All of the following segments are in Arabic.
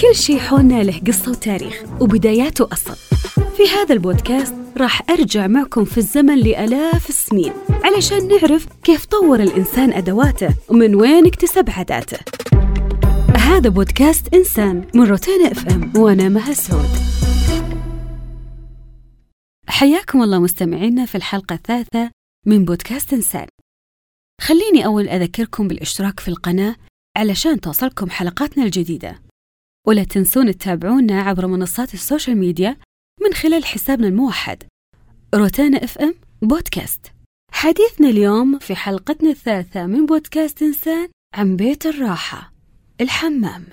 كل شي حولنا له قصة وتاريخ وبدايات وأصل في هذا البودكاست راح أرجع معكم في الزمن لآلاف السنين علشان نعرف كيف طور الإنسان أدواته ومن وين اكتسب عاداته. هذا بودكاست إنسان من روتانا إف إم وأنا مها سعود. حياكم الله مستمعينا في الحلقة الثالثة من بودكاست إنسان. خليني أول أذكركم بالإشتراك في القناة علشان توصلكم حلقاتنا الجديدة. ولا تنسون تتابعونا عبر منصات ال social media من خلال حسابنا الموحد روتانا FM بودكاست. حديثنا اليوم في حلقتنا الثالثة من بودكاست إنسان عن بيت الراحة الحمام.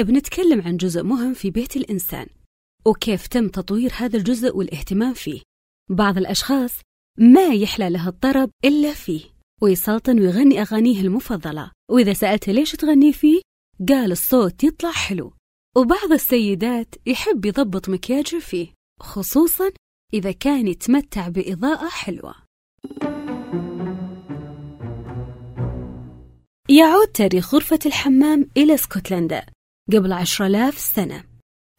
بنتكلم عن جزء مهم في بيت الإنسان وكيف تم تطوير هذا الجزء والاهتمام فيه. بعض الأشخاص ما يحلى له الطرب إلا فيه ويسلطن ويغني أغانيه المفضلة وإذا سألت ليش تغني فيه؟ قال الصوت يطلع حلو. وبعض السيدات يحب يضبط مكياجه فيه خصوصا إذا كان يتمتع بإضاءة حلوة. يعود تاريخ غرفة الحمام إلى اسكتلندا قبل عشر آلاف سنة.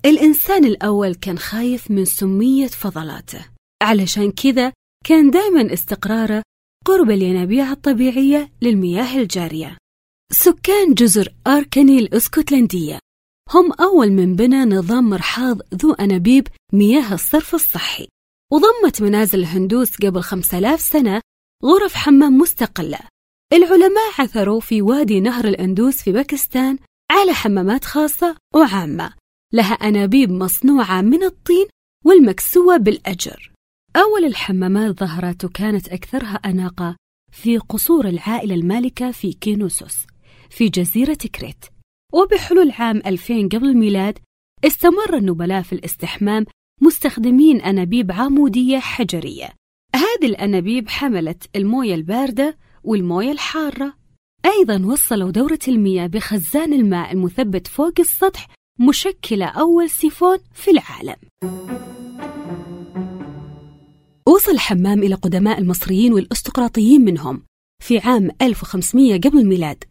الإنسان الأول كان خايف من سمية فضلاته. علشان كذا كان دائما استقراره قرب الينابيع الطبيعية للمياه الجارية. سكان جزر آركني الإسكتلندية هم أول من بنى نظام مرحاض ذو أنابيب مياه الصرف الصحي. وضمت منازل الهندوس قبل 5000 سنة غرف حمام مستقلة. العلماء عثروا في وادي نهر الأندوس في باكستان على حمامات خاصة وعامة. لها أنابيب مصنوعة من الطين والمكسوة بالأجر. أول الحمامات ظهرت وكانت أكثرها أناقة في قصور العائلة المالكة في كينوسوس في جزيرة كريت. وبحلول عام 2000 قبل الميلاد استمر النبلاء في الاستحمام مستخدمين أنابيب عمودية حجرية. هذه الأنابيب حملت الموية الباردة والموية الحارة. أيضا وصلوا دورة المياه بخزان الماء المثبت فوق السطح مشكلة أول سيفون في العالم. وصل الحمام إلى قدماء المصريين والأستقراطيين منهم في عام 1500 قبل الميلاد.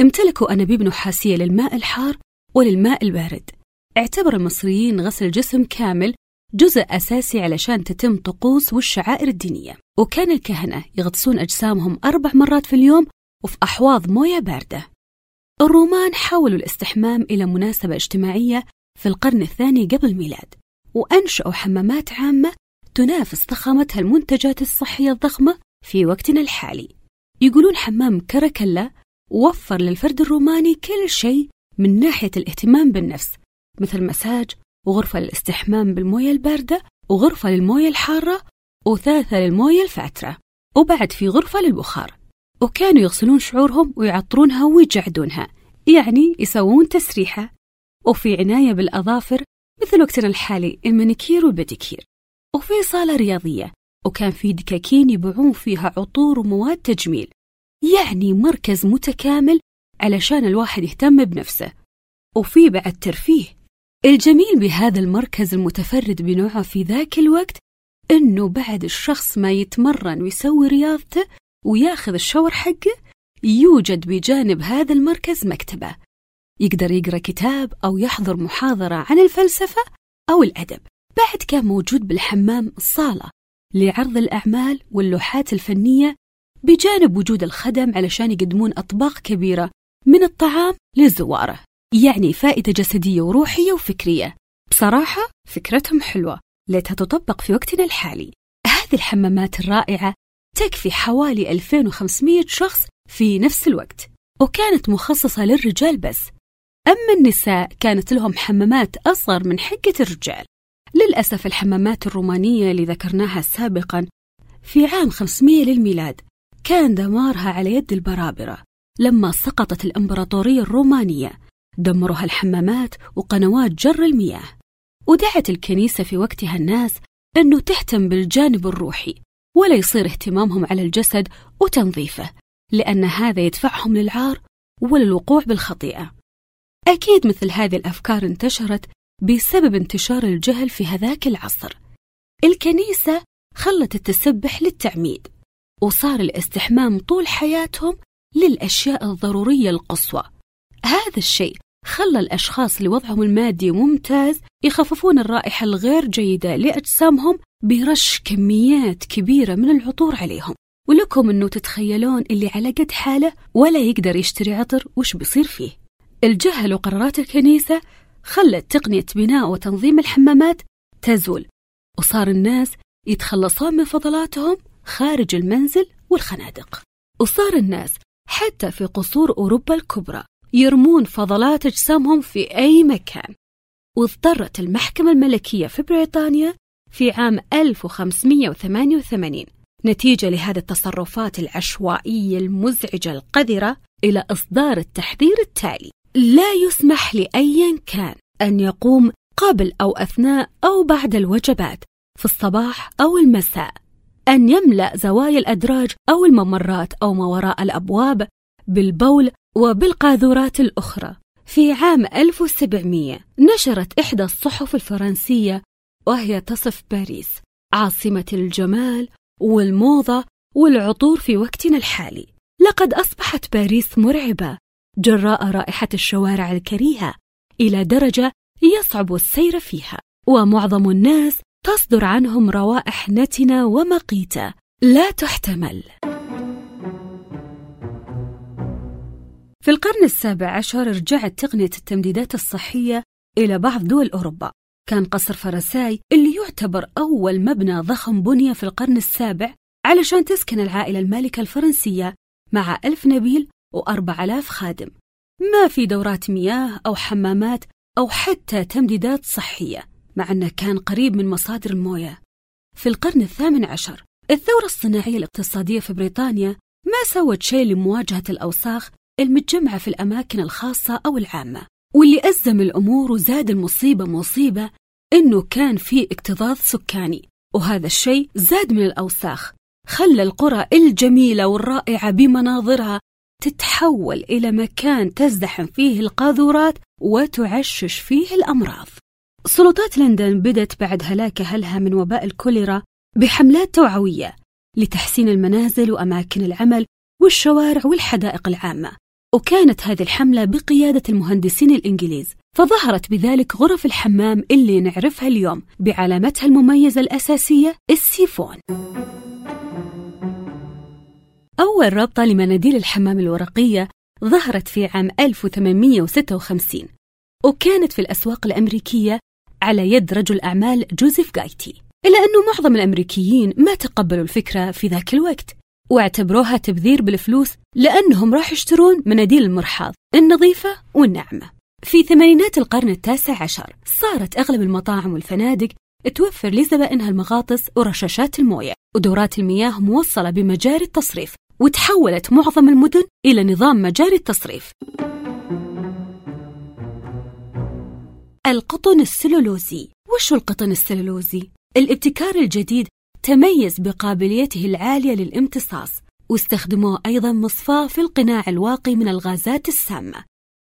امتلكوا أنابيب نحاسية للماء الحار وللماء البارد. اعتبر المصريين غسل الجسم كامل جزء أساسي علشان تتم طقوس والشعائر الدينية. وكان الكهنة يغطسون أجسامهم أربع مرات في اليوم وفي أحواض موية باردة. الرومان حولوا الاستحمام إلى مناسبة اجتماعية في القرن الثاني قبل الميلاد وأنشأوا حمامات عامة تنافس ضخامتها المنتجات الصحية الضخمة في وقتنا الحالي. يقولون حمام كركلا وفر للفرد الروماني كل شيء من ناحية الاهتمام بالنفس مثل مساج وغرفة للاستحمام بالموية الباردة وغرفة للموية الحارة وثالثة للموية الفاترة وبعد في غرفة للبخار. وكانوا يغسلون شعورهم ويعطرونها ويجعدونها يعني يسوون تسريحة. وفي عناية بالأظافر مثل وقتنا الحالي المانيكير والبديكير وفي صالة رياضية وكان في دكاكين يبيعون فيها عطور ومواد تجميل. يعني مركز متكامل علشان الواحد يهتم بنفسه وفي بعد ترفيه. الجميل بهذا المركز المتفرد بنوعه في ذاك الوقت إنه بعد الشخص ما يتمرن ويسوي رياضته وياخذ الشاور حقه يوجد بجانب هذا المركز مكتبة. يقدر يقرأ كتاب أو يحضر محاضرة عن الفلسفة أو الأدب. بعد كان موجود بالحمام صالة لعرض الأعمال واللوحات الفنية بجانب وجود الخدم علشان يقدمون أطباق كبيرة من الطعام لزواره يعني فائدة جسدية وروحية وفكرية. بصراحة فكرتهم حلوة ليتها تطبق في وقتنا الحالي. هذه الحمامات الرائعة تكفي حوالي 2500 شخص في نفس الوقت وكانت مخصصة للرجال بس. أما النساء كانت لهم حمامات أصغر من حقة الرجال. للأسف الحمامات الرومانية اللي ذكرناها سابقا في عام 500 للميلاد كان دمارها على يد البرابرة. لما سقطت الإمبراطورية الرومانية دمروها الحمامات وقنوات جر المياه. ودعت الكنيسة في وقتها الناس أنه تهتم بالجانب الروحي ولا يصير اهتمامهم على الجسد وتنظيفه لأن هذا يدفعهم للعار وللوقوع بالخطيئة. أكيد مثل هذه الأفكار انتشرت بسبب انتشار الجهل في هذاك العصر. الكنيسة خلت التسبح للتعميد. وصار الاستحمام طول حياتهم للأشياء الضرورية القصوى. هذا الشيء خلى الأشخاص اللي وضعهم المادي ممتاز يخففون الرائحة الغير جيدة لأجسامهم برش كميات كبيرة من العطور عليهم. ولكم أنه تتخيلون اللي على قد حاله ولا يقدر يشتري عطر وش بيصير فيه. الجهل وقرارات الكنيسة خلت تقنية بناء وتنظيم الحمامات تزول وصار الناس يتخلصون من فضلاتهم خارج المنزل والخنادق. وصار الناس حتى في قصور أوروبا الكبرى يرمون فضلات أجسامهم في أي مكان. واضطرت المحكمة الملكية في بريطانيا في عام 1588 نتيجة لهذه التصرفات العشوائية المزعجة القذرة إلى إصدار التحذير التالي. لا يسمح لأي كان أن يقوم قبل أو أثناء أو بعد الوجبات في الصباح أو المساء. أن يملأ زوايا الأدراج أو الممرات أو ما وراء الأبواب بالبول وبالقاذورات الأخرى. في عام 1700 نشرت إحدى الصحف الفرنسية وهي تصف باريس عاصمة الجمال والموضة والعطور في وقتنا الحالي. لقد أصبحت باريس مرعبة جراء رائحة الشوارع الكريهة إلى درجة يصعب السير فيها ومعظم الناس تصدر عنهم روائح نتنة ومقيتة. لا تحتمل. في القرن السابع عشر رجعت تقنية التمديدات الصحية إلى بعض دول أوروبا. كان قصر فرساي اللي يعتبر أول مبنى ضخم بني في القرن السابع علشان تسكن العائلة المالكة الفرنسية مع ألف نبيل وأربع ألاف خادم. ما في دورات مياه أو حمامات أو حتى تمديدات صحية. مع أنه كان قريب من مصادر الموية. في القرن الثامن عشر الثورة الصناعية الاقتصادية في بريطانيا ما سوت شيء لمواجهة الأوساخ المتجمعة في الأماكن الخاصة أو العامة واللي أزم الأمور وزاد المصيبة مصيبة إنه كان في اكتظاظ سكاني وهذا الشيء زاد من الأوساخ خلى القرى الجميلة والرائعة بمناظرها تتحول إلى مكان تزدحم فيه القاذورات وتعشش فيه الأمراض. سلطات لندن بدت بعد هلاك أهلها من وباء الكوليرا بحملات توعوية لتحسين المنازل وأماكن العمل والشوارع والحدائق العامة وكانت هذه الحملة بقيادة المهندسين الإنجليز. فظهرت بذلك غرف الحمام اللي نعرفها اليوم بعلامتها المميزة الأساسية السيفون. أول رابطة لمناديل الحمام الورقية ظهرت في عام 1856 وكانت في الأسواق الأمريكية على يد رجل أعمال جوزيف جايتي. إلا أنه معظم الأمريكيين ما تقبلوا الفكرة في ذاك الوقت واعتبروها تبذير بالفلوس لأنهم راح يشترون مناديل المرحاض النظيفة والناعمة في ثمانينات القرن التاسع عشر صارت أغلب المطاعم والفنادق توفر لزبائنها المغاطس ورشاشات الموية ودورات المياه موصلة بمجاري التصريف وتحولت معظم المدن إلى نظام مجاري التصريف. القطن السلولوزي. وش القطن السلولوزي؟ الابتكار الجديد تميز بقابليته العالية للامتصاص واستخدموه أيضا مصفاة في القناع الواقي من الغازات السامة.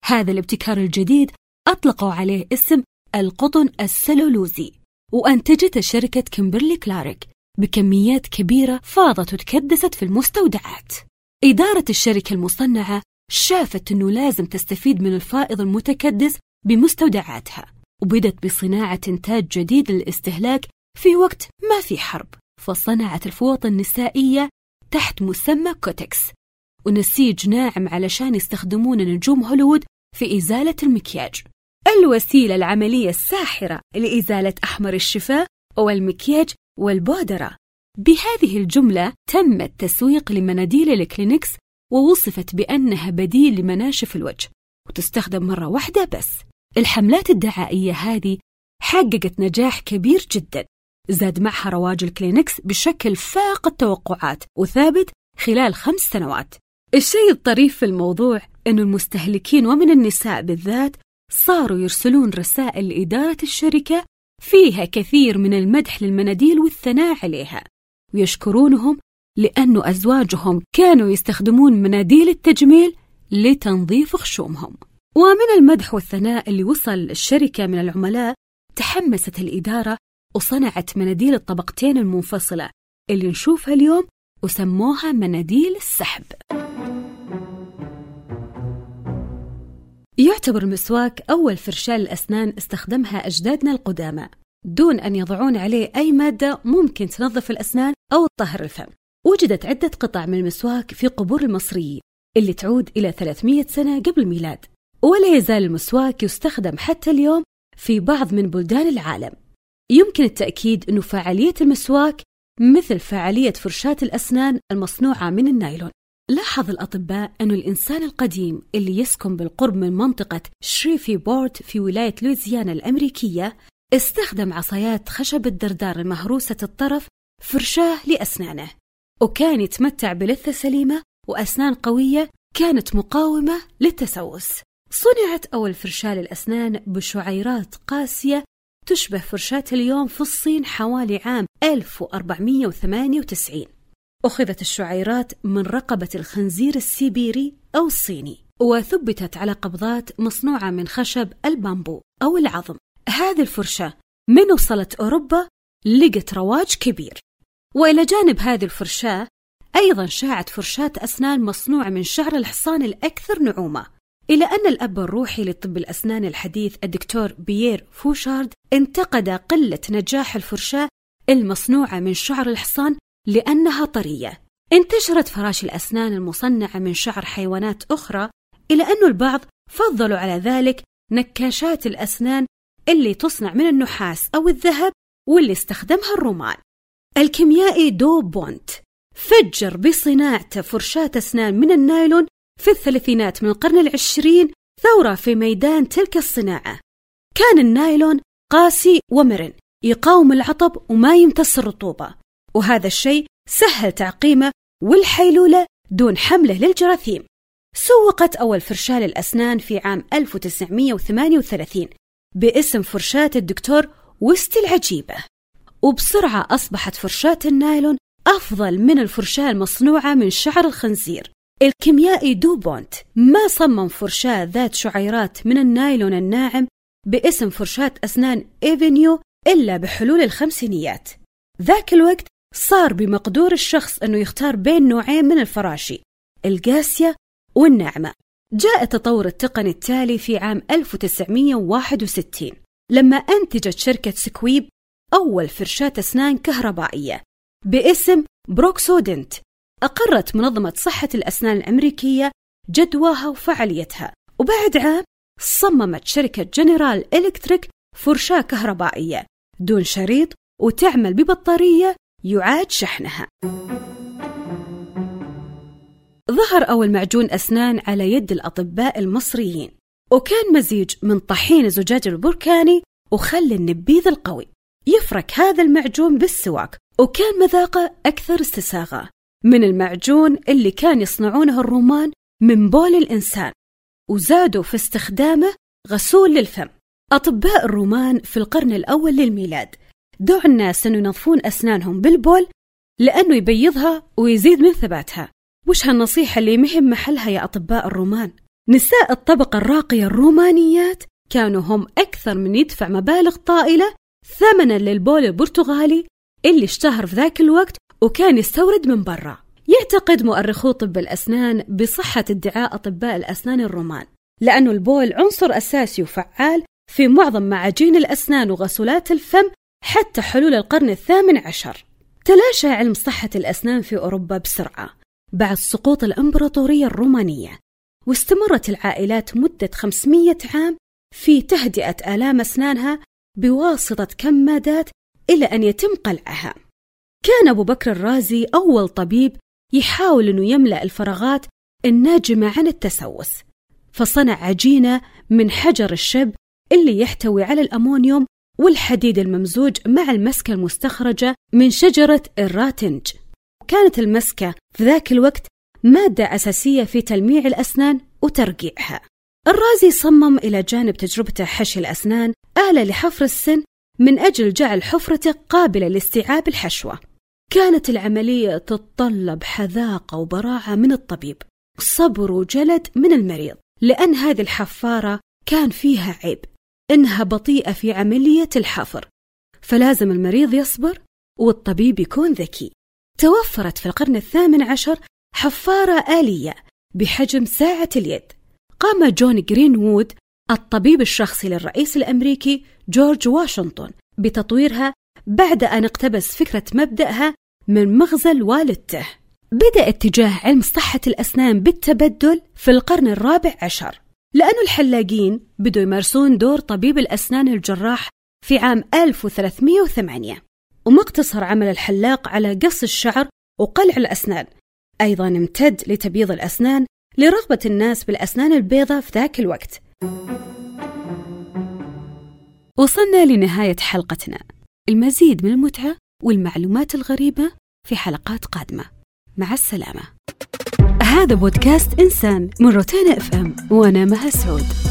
هذا الابتكار الجديد أطلقوا عليه اسم القطن السلولوزي. وأنتجته شركة كيمبرلي كلارك بكميات كبيرة فاضت وتكدست في المستودعات. إدارة الشركة المصنعة شافت أنه لازم تستفيد من الفائض المتكدس بمستودعاتها. وبدت بصناعة إنتاج جديد للاستهلاك في وقت ما في حرب فصنعت الفوط النسائية تحت مسمى Kotex. ونسيج ناعم علشان يستخدمون نجوم هوليوود في إزالة المكياج. الوسيلة العملية الساحرة لإزالة أحمر الشفاه والمكياج والبودرة. بهذه الجملة تم التسويق لمناديل الكلينكس ووصفت بأنها بديل لمناشف الوجه وتستخدم مرة واحدة بس. الحملات الدعائية هذه حققت نجاح كبير جدا. زاد معها رواج الكلينكس بشكل فاق التوقعات وثابت خلال خمس سنوات. الشيء الطريف في الموضوع أن المستهلكين ومن النساء بالذات صاروا يرسلون رسائل لإدارة الشركة فيها كثير من المدح للمناديل والثناء عليها ويشكرونهم لأن أزواجهم كانوا يستخدمون مناديل التجميل لتنظيف خشومهم. ومن المدح والثناء اللي وصل الشركة من العملاء تحمست الإدارة وصنعت مناديل الطبقتين المنفصلة اللي نشوفها اليوم وسموها مناديل السحب. يعتبر المسواك أول فرشاة للأسنان استخدمها أجدادنا القدامى. دون أن يضعون عليه أي مادة ممكن تنظف الأسنان أو تطهر الفم. وجدت عدة قطع من المسواك في قبور المصريين اللي تعود إلى 300 سنة قبل الميلاد. ولا يزال المسواك يستخدم حتى اليوم في بعض من بلدان العالم. يمكن التأكيد أن فعالية المسواك مثل فعالية فرشاة الأسنان المصنوعة من النايلون. لاحظ الأطباء أن الإنسان القديم اللي يسكن بالقرب من منطقة شريفي بورد في ولاية لويزيانا الأمريكية استخدم عصايات خشب الدردار المهروسة الطرف فرشاة لأسنانه وكان يتمتع بلثة سليمة وأسنان قوية كانت مقاومة للتسوس. صنعت أول فرشاة للأسنان بشعيرات قاسية تشبه فرشاة اليوم في الصين حوالي عام 1498 أخذت الشعيرات من رقبة الخنزير السيبيري أو الصيني وثبتت على قبضات مصنوعة من خشب البامبو أو العظم. هذه الفرشاة من وصلت أوروبا لقت رواج كبير. وإلى جانب هذه الفرشاة أيضا شاعت فرشاة أسنان مصنوعة من شعر الحصان الأكثر نعومة. إلى أن الأب الروحي لطب الأسنان الحديث الدكتور بيير فوشارد انتقد قلة نجاح الفرشاة المصنوعة من شعر الحصان لأنها طرية. انتشرت فراش الأسنان المصنعة من شعر حيوانات أخرى إلا أن البعض فضلوا على ذلك نكاشات الأسنان اللي تصنع من النحاس أو الذهب واللي استخدمها الرومان الكيميائي DuPont فجر بصناعته فرشاة أسنان من النايلون في الثلاثينات من القرن العشرين ثورة في ميدان تلك الصناعة. كان النايلون قاسي ومرن يقاوم العطب وما يمتص الرطوبة. وهذا الشيء سهل تعقيمه والحيلولة دون حمله للجراثيم. سوقت أول فرشاة للأسنان في عام 1938 باسم فرشاة الدكتور وست العجيبة. وبسرعة أصبحت فرشاة النايلون أفضل من الفرشاة المصنوعة من شعر الخنزير. الكيميائي DuPont ما صمم فرشاة ذات شعيرات من النايلون الناعم باسم فرشاة أسنان Avenue إلا بحلول الخمسينيات. ذاك الوقت صار بمقدور الشخص أنه يختار بين نوعين من الفراشي القاسية والناعمة. جاء التطور التقني التالي في عام 1961 لما أنتجت شركة Squibb أول فرشاة أسنان كهربائية باسم Broxodent. أقرت منظمة صحة الأسنان الأمريكية جدواها وفعاليتها. وبعد عام صممت شركة General Electric فرشاة كهربائية دون شريط وتعمل ببطارية يعاد شحنها. ظهر أول معجون أسنان على يد الأطباء المصريين وكان مزيج من طحين الزجاج البركاني وخل النبيذ القوي. يفرك هذا المعجون بالسواك وكان مذاقه أكثر استساغة. من المعجون اللي كان يصنعونه الرومان من بول الإنسان وزادوا في استخدامه غسول للفم. أطباء الرومان في القرن الأول للميلاد دعوا الناس أن ينظفون أسنانهم بالبول لأنه يبيضها ويزيد من ثباتها. وش هالنصيحة اللي مهم محلها يا أطباء الرومان؟ نساء الطبقة الراقية الرومانيات كانوا هم أكثر من يدفع مبالغ طائلة ثمنا للبول البرتغالي اللي اشتهر في ذاك الوقت وكان يستورد من برا. يعتقد مؤرخو طب الأسنان بصحة ادعاء أطباء الأسنان الرومان لأن البول عنصر أساسي وفعال في معظم معاجين الأسنان وغسولات الفم حتى حلول القرن الثامن عشر. تلاشى علم صحة الأسنان في أوروبا بسرعة بعد سقوط الإمبراطورية الرومانية واستمرت العائلات مدة 500 عام في تهدئة آلام أسنانها بواسطة كمادات إلى أن يتم قلعها. كان أبو بكر الرازي أول طبيب يحاول أنه يملأ الفراغات الناجمة عن التسوس فصنع عجينة من حجر الشب اللي يحتوي على الأمونيوم والحديد الممزوج مع المسكة المستخرجة من شجرة الراتنج. كانت المسكة في ذاك الوقت مادة أساسية في تلميع الأسنان وترقيعها. الرازي صمم إلى جانب تجربته حشي الأسنان آلة لحفر السن من أجل جعل حفرته قابلة لاستيعاب الحشوة. كانت العملية تتطلب حذاقة وبراعة من الطبيب صبر وجلد من المريض لأن هذه الحفارة كان فيها عيب إنها بطيئة في عملية الحفر. فلازم المريض يصبر والطبيب يكون ذكي. توفرت في القرن الثامن عشر حفارة آلية بحجم ساعة اليد. قام جون جرينوود الطبيب الشخصي للرئيس الأمريكي جورج واشنطن بتطويرها بعد أن اقتبس فكرة مبدأها من مغزل والدته. بدأ اتجاه علم صحة الأسنان بالتبدل في القرن الرابع عشر لأن الحلاقين بدوا يمارسون دور طبيب الأسنان الجراح في عام 1308 وما اقتصر عمل الحلاق على قص الشعر وقلع الأسنان. أيضا امتد لتبييض الأسنان لرغبة الناس بالأسنان البيضاء في ذاك الوقت. وصلنا لنهاية حلقتنا. المزيد من المتعة والمعلومات الغريبة في حلقات قادمة. مع السلامة. هذا بودكاست إنسان من روتانا إف إم وأنا مها سعود.